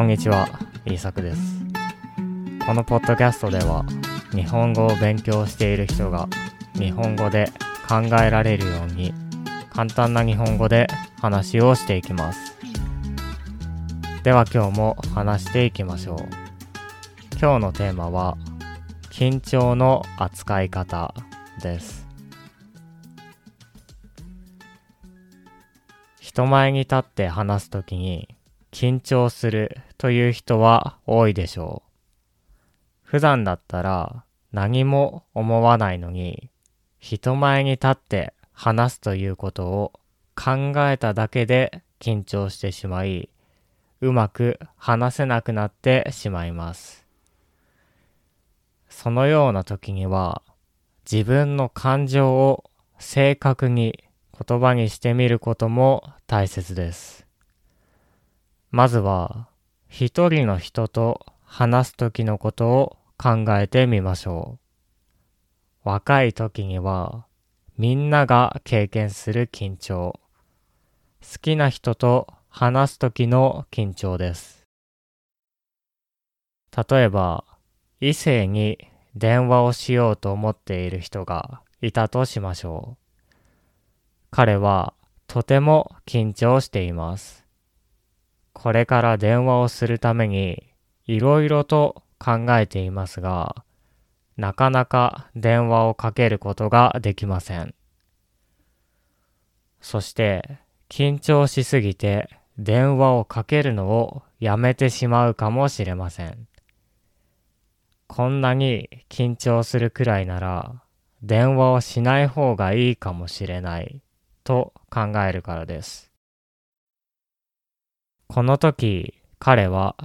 こんにちは、イーサクです。このポッドキャストでは、日本語を勉強している人が日本語で考えられるように簡単な日本語で話をしていきます。では今日も話していきましょう。今日のテーマは緊張の扱い方です。人前に立って話すときに緊張するという人は多いでしょう。普段だったら何も思わないのに人前に立って話すということを考えただけで緊張してしまい、うまく話せなくなってしまいます。そのような時には自分の感情を正確に言葉にしてみることも大切です。まずは一人の人と話す時のことを考えてみましょう。若い時にはみんなが経験する緊張。好きな人と話す時の緊張です。例えば、異性に電話をしようと思っている人がいたとしましょう。彼はとても緊張しています。これから電話をするためにいろいろと考えていますが、なかなか電話をかけることができません。そして緊張しすぎて電話をかけるのをやめてしまうかもしれません。こんなに緊張するくらいなら電話をしない方がいいかもしれないと考えるからです。この時彼は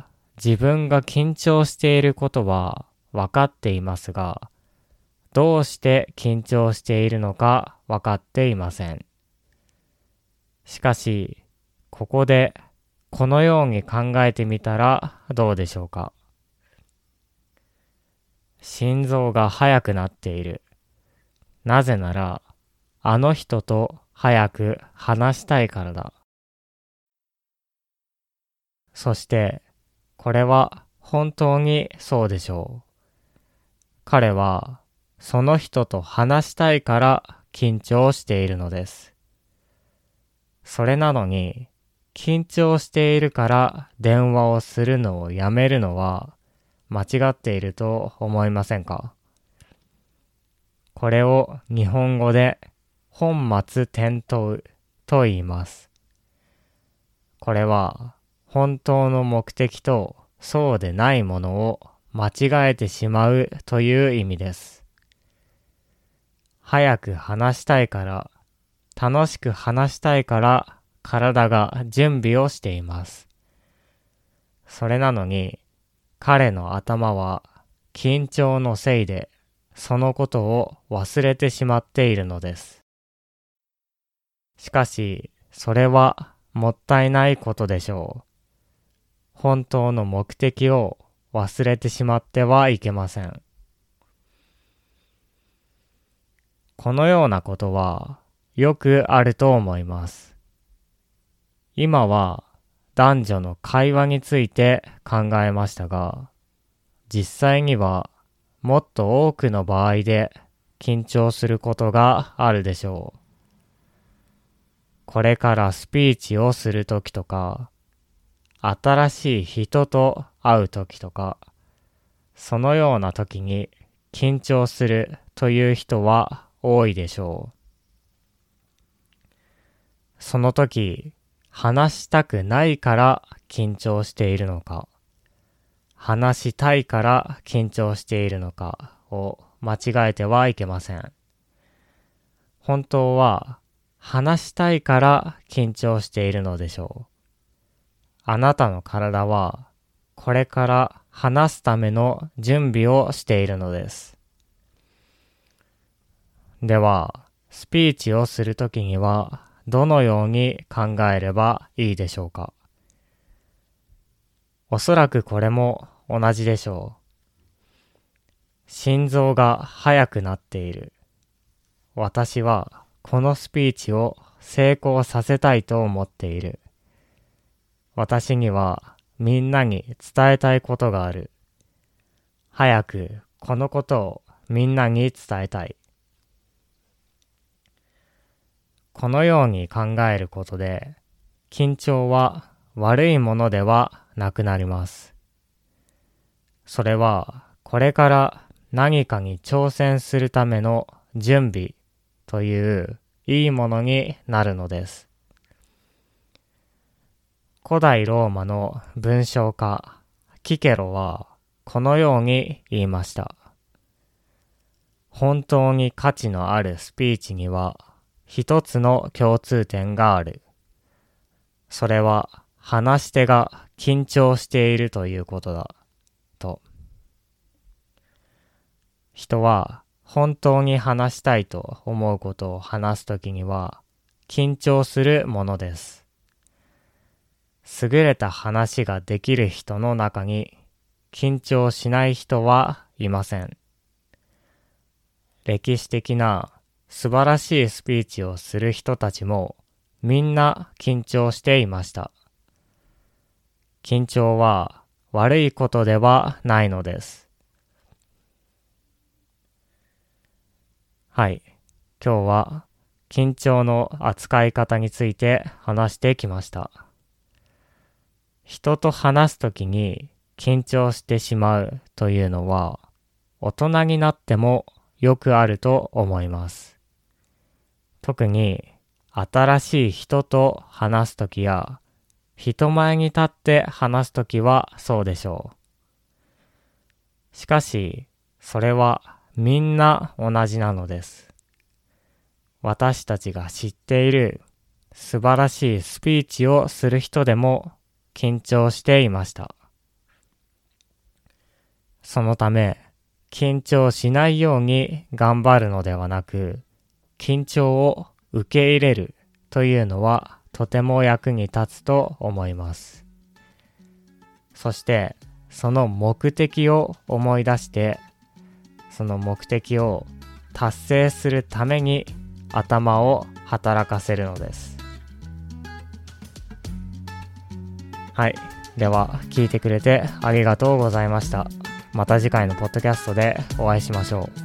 自分が緊張していることは分かっていますが、どうして緊張しているのか分かっていません。しかし、ここでこのように考えてみたらどうでしょうか。心臓が速くなっている。なぜなら、あの人と早く話したいからだ。そして、これは本当にそうでしょう。彼はその人と話したいから緊張しているのです。それなのに緊張しているから電話をするのをやめるのは間違っていると思いませんか？これを日本語で本末転倒と言います。これは本当の目的とそうでないものを間違えてしまうという意味です。早く話したいから、楽しく話したいから体が準備をしています。それなのに彼の頭は緊張のせいでそのことを忘れてしまっているのです。しかし、それはもったいないことでしょう。本当の目的を忘れてしまってはいけません。このようなことはよくあると思います。今は男女の会話について考えましたが、実際にはもっと多くの場合で緊張することがあるでしょう。これからスピーチをするときとか、新しい人と会うときとか、そのようなときに緊張するという人は多いでしょう。その時、話したくないから緊張しているのか、話したいから緊張しているのかを間違えてはいけません。本当は話したいから緊張しているのでしょう。あなたの体はこれから話すための準備をしているのです。では、スピーチをするときにはどのように考えればいいでしょうか？おそらくこれも同じでしょう。心臓が速くなっている。私はこのスピーチを成功させたいと思っている。私にはみんなに伝えたいことがある。早くこのことをみんなに伝えたい。このように考えることで、緊張は悪いものではなくなります。それは、これから何かに挑戦するための準備といういいものになるのです。古代ローマの文章家、キケロはこのように言いました。本当に価値のあるスピーチには一つの共通点がある。それは話し手が緊張しているということだ。と。人は本当に話したいと思うことを話すときには緊張するものです。優れた話ができる人の中に緊張しない人はいません。歴史的な素晴らしいスピーチをする人たちもみんな緊張していました。緊張は悪いことではないのです。はい。今日は緊張の扱い方について話してきました。人と話すときに緊張してしまうというのは大人になってもよくあると思います。特に新しい人と話すときや人前に立って話すときはそうでしょう。しかし、それはみんな同じなのです。私たちが知っている素晴らしいスピーチをする人でも緊張していました。そのため、緊張しないように頑張るのではなく、緊張を受け入れるというのはとても役に立つと思います。そして、その目的を思い出して、その目的を達成するために頭を働かせるのです。はい。では、聞いてくれてありがとうございました。また次回のポッドキャストでお会いしましょう。